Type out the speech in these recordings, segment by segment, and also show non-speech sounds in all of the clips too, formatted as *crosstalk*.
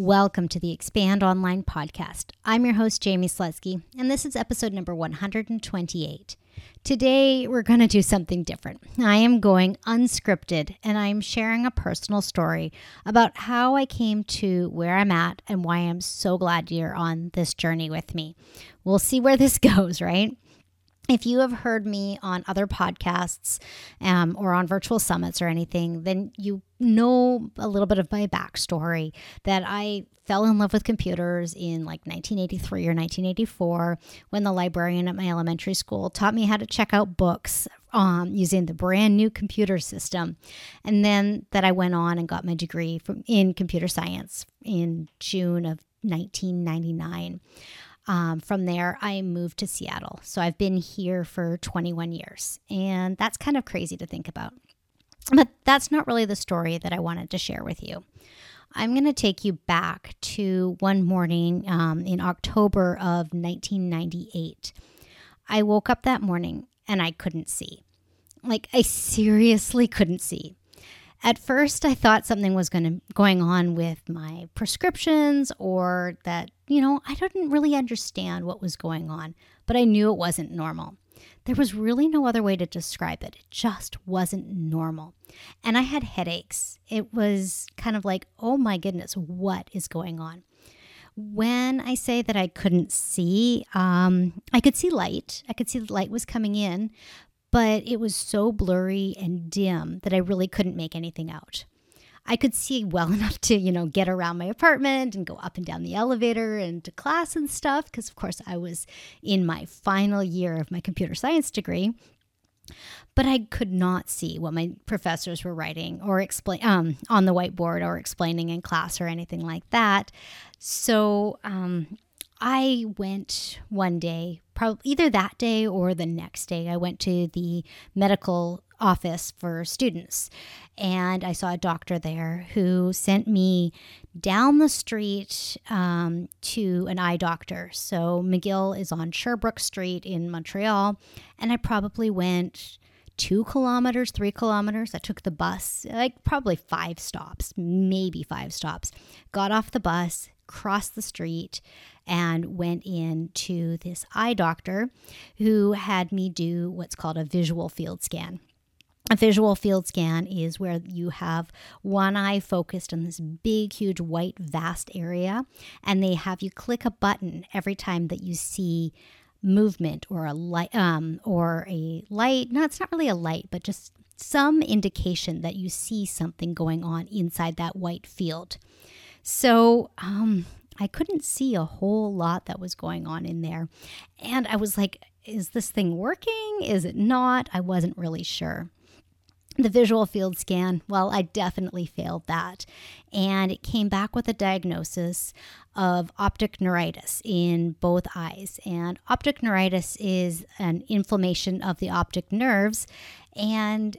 Welcome to the Expand Online podcast. I'm your host, Jaime Slutzky, and this is episode number 128. Today, we're going to do something different. I am going unscripted, and I'm sharing a personal story about how I came to where I'm at and why I'm so glad you're on this journey with me. We'll see where this *laughs* goes, right? If you have heard me on other podcasts um, or on virtual summits or anything, then you know a little bit of my backstory that I fell in love with computers in like 1983 or 1984 when the librarian at my elementary school taught me how to check out books um, using the brand new computer system. And then that I went on and got my degree from, in computer science in June of 1999. Um, from there, I moved to Seattle. So I've been here for 21 years. And that's kind of crazy to think about. But that's not really the story that I wanted to share with you. I'm going to take you back to one morning um, in October of 1998. I woke up that morning and I couldn't see. Like, I seriously couldn't see. At first, I thought something was going going on with my prescriptions or that, you know, I didn't really understand what was going on, but I knew it wasn't normal. There was really no other way to describe it. It just wasn't normal. And I had headaches. It was kind of like, oh my goodness, what is going on? When I say that I couldn't see, um, I could see light. I could see the light was coming in, but it was so blurry and dim that I really couldn't make anything out. I could see well *laughs* enough to, you know, get around my apartment and go up and down the elevator and to class and stuff because of course I was in my final year of my computer science degree. But I could not see what my professors were writing or explain um, on the whiteboard or explaining in class or anything like that. So um, I went one day, probably either that day or the next day. I went to the medical office for students and I saw a doctor there who sent me down the street um, to an eye doctor. So McGill is on Sherbrooke Street in Montreal, and I probably went two kilometers, three kilometers. I took the bus, like probably five stops, maybe five stops. Got off the bus, crossed the street and went in to this eye doctor who had me do what's called a visual field scan. A visual field scan is where you have one eye focused on this big, huge, white, vast area, and they have you click a button every time that you see movement or a light, um, or a light. No, it's not really a light, but just some indication that you see something going on inside that white field. So um, I couldn't see a whole lot that was going on in there. And I was like, is this thing working? Is it not? I wasn't really sure. The visual field scan, well, I definitely failed that. And it came back with a diagnosis of optic neuritis in both eyes. And optic neuritis is an inflammation of the optic nerves. And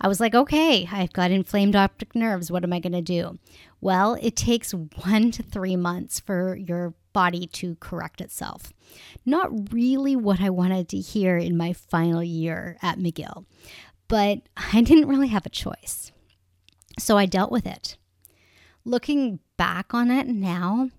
I was like, okay, I've got inflamed optic nerves. What am I going to do? Well, it takes one to three months for your body to correct itself. Not really what I wanted to hear in my final year at McGill, but *laughs* I didn't really have a choice. So I dealt with it. Looking back on it now,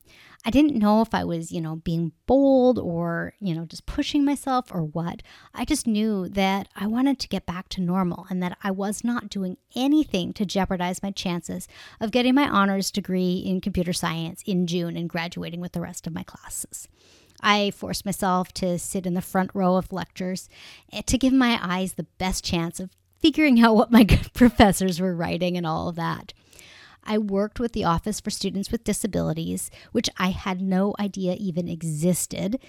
I didn't know if I was, you know, being bold or, you know, just pushing myself or what. I just knew that I wanted to get back to normal and that I was not doing anything to jeopardize my chances of getting my honors degree in computer science in June and graduating with the rest of my classes. I forced myself to sit in the front row of lectures eh, to give my eyes the best chance of figuring out what my *laughs* professors were writing and all of that. I worked with the Office for Students with Disabilities, which I had no idea even existed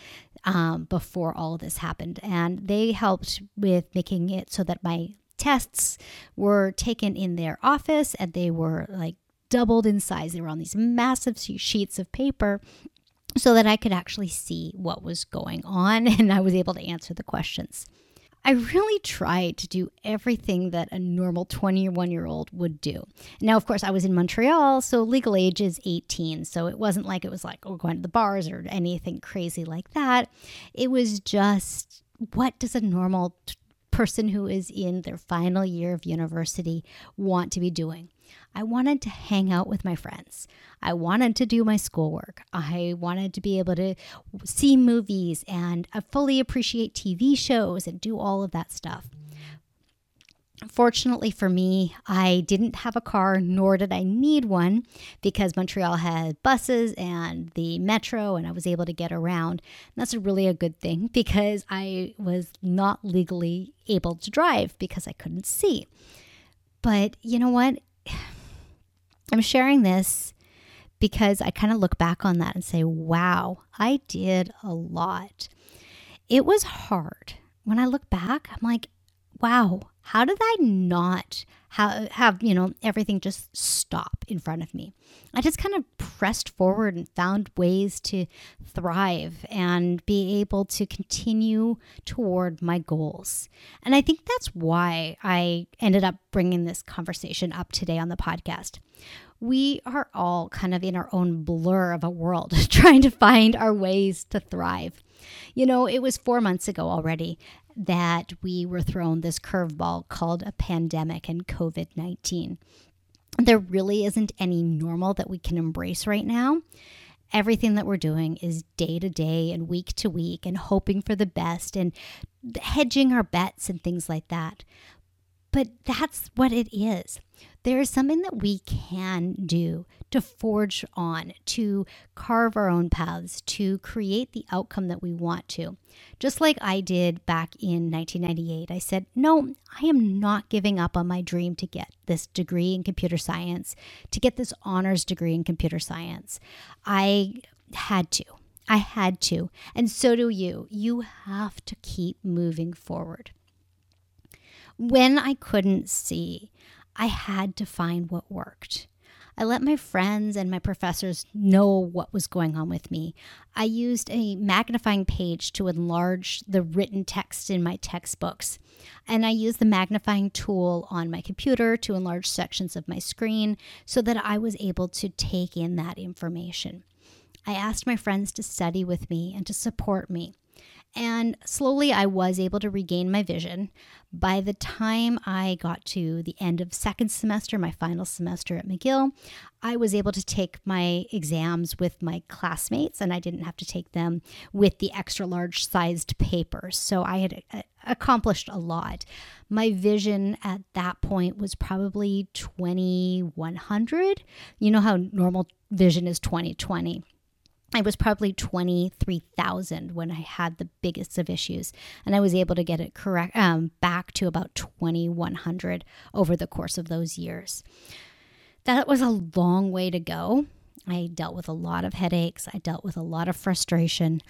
um, before all this happened. And they helped with making it so that my tests were taken in their office and they were like doubled in size. They were on these massive sheets of paper so that I could actually see what was going on *laughs* and I was able to answer the questions. I really tried to do everything that a normal 21 year old would do. Now, of course, I was in Montreal, so legal age is 18. So it wasn't like it was like, oh, going to the bars or anything crazy like that. It was just what does a normal t- person who is in their final year of university want to be doing? I wanted to hang out with my friends. I wanted to do my schoolwork. I wanted to be able to see movies and uh, fully appreciate TV shows and do all of that stuff. Fortunately for me, I didn't have a car, nor did I need one because Montreal had buses and the metro, and I was able to get around. And that's really a good thing because I was not legally able to drive because I couldn't see. But you know what? I'm sharing this because I kind of look back on that and say, wow, I did a lot. It was hard. When I look back, I'm like, wow, how did I not have, have, you know, everything just stop in front of me? I just kind of pressed forward and found ways to thrive and be able to continue toward my goals. And I think that's why I ended up bringing this conversation up today on the podcast we are all kind of in our own blur of a world, *laughs* trying to find our ways to thrive. You know, it was four months ago already that we were thrown this curveball called a pandemic and COVID 19. There really isn't any normal that we can embrace right now. Everything that we're doing is day to day and week to week and hoping for the best and hedging our bets and things like that. But that's what it is. There is something that we can do to forge on, to carve our own paths, to create the outcome that we want to. Just like I did back in 1998, I said, No, I am not giving up on my dream to get this degree in computer science, to get this honors degree in computer science. I had to. I had to. And so do you. You have to keep moving forward. When I couldn't see, I had to find what worked. I let my friends and my professors know what was going on with me. I used a magnifying page to enlarge the written text in my textbooks. And I used the magnifying tool on my computer to enlarge sections of my screen so that I was able to take in that information. I asked my friends to study with me and to support me. And slowly I was able to regain my vision. By the time I got to the end of second semester, my final semester at McGill, I was able to take my exams with my classmates and I didn't have to take them with the extra large sized papers. So I had uh, accomplished a lot. My vision at that point was probably 2100. You know how normal vision is 2020. I was probably 23,000 when I had the biggest of issues, and I was able to get it correct um, back to about 2,100 over the course of those years. That was a long way to go. I dealt with a lot of headaches, I dealt with a lot of frustration,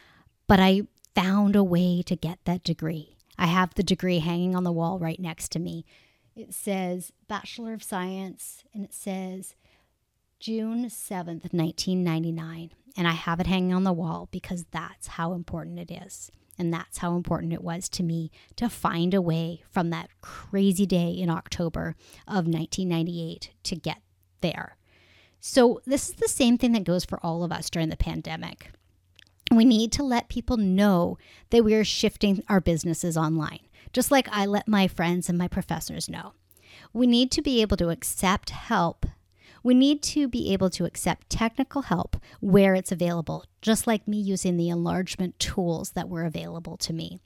but I found a way to get that degree. I have the degree hanging on the wall right next to me. It says Bachelor of Science, and it says June 7th, 1999. And I have it hanging on the wall because that's how important it is. And that's how important it was to me to find a way from that crazy day in October of 1998 to get there. So, this is the same thing that goes for all of us during the pandemic. We need to let people know that we are shifting our businesses online, just like I let my friends and my professors know. We need to be able to accept help we need to be able to accept technical help where it's available, just like me using the enlargement tools that were available to me.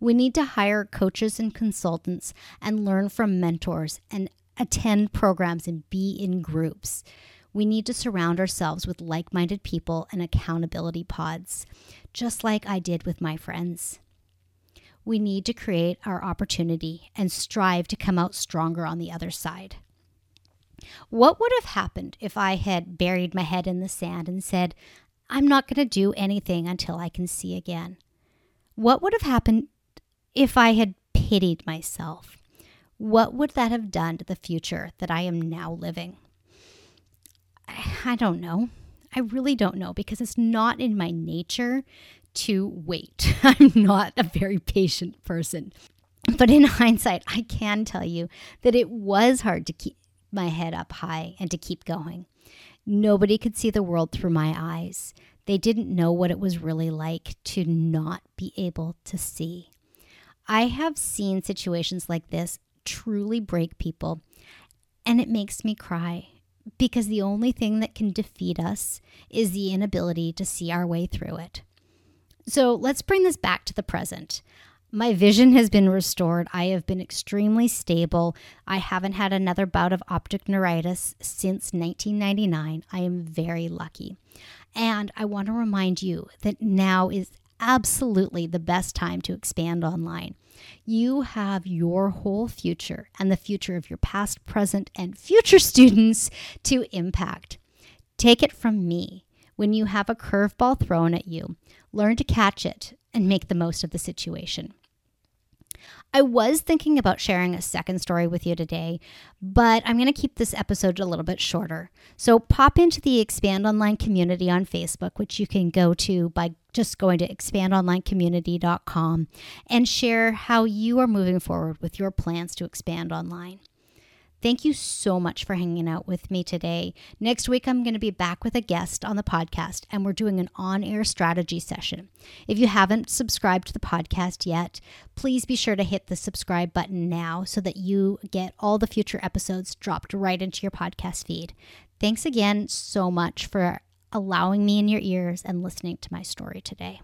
We need to hire coaches and consultants and learn from mentors and attend programs and be in groups. We need to surround ourselves with like minded people and accountability pods, just like I did with my friends. We need to create our opportunity and strive to come out stronger on the other side. What would have happened if I had buried my head in the sand and said, I'm not going to do anything until I can see again? What would have happened if I had pitied myself? What would that have done to the future that I am now living? I don't know. I really don't know because it's not in my nature to wait. *laughs* I'm not a very patient person. But in hindsight, I can tell you that it was hard to keep my head up high and to keep going. Nobody could see the world through my eyes. They didn't know what it was really like to not be able to see. I have seen situations like this truly break people, and it makes me cry because the only thing that can defeat us is the inability to see our way through it. So let's bring this back to the present. My vision has been restored. I have been extremely stable. I haven't had another bout of optic neuritis since 1999. I am very lucky. And I want to remind you that now is absolutely the best time to expand online. You have your whole future and the future of your past, present, and future *laughs* students to impact. Take it from me. When you have a curveball thrown at you, learn to catch it and make the most of the situation. I was thinking about sharing a second story with you today, but I'm going to keep this episode a little bit shorter. So pop into the Expand Online community on Facebook, which you can go to by just going to expandonlinecommunity.com and share how you are moving forward with your plans to expand online. Thank you so much for hanging out with me today. Next week, I'm going to be back with a guest on the podcast, and we're doing an on air strategy session. If you haven't subscribed to the podcast yet, please be sure to hit the subscribe button now so that you get all the future episodes dropped right into your podcast feed. Thanks again so much for allowing me in your ears and listening to my story today.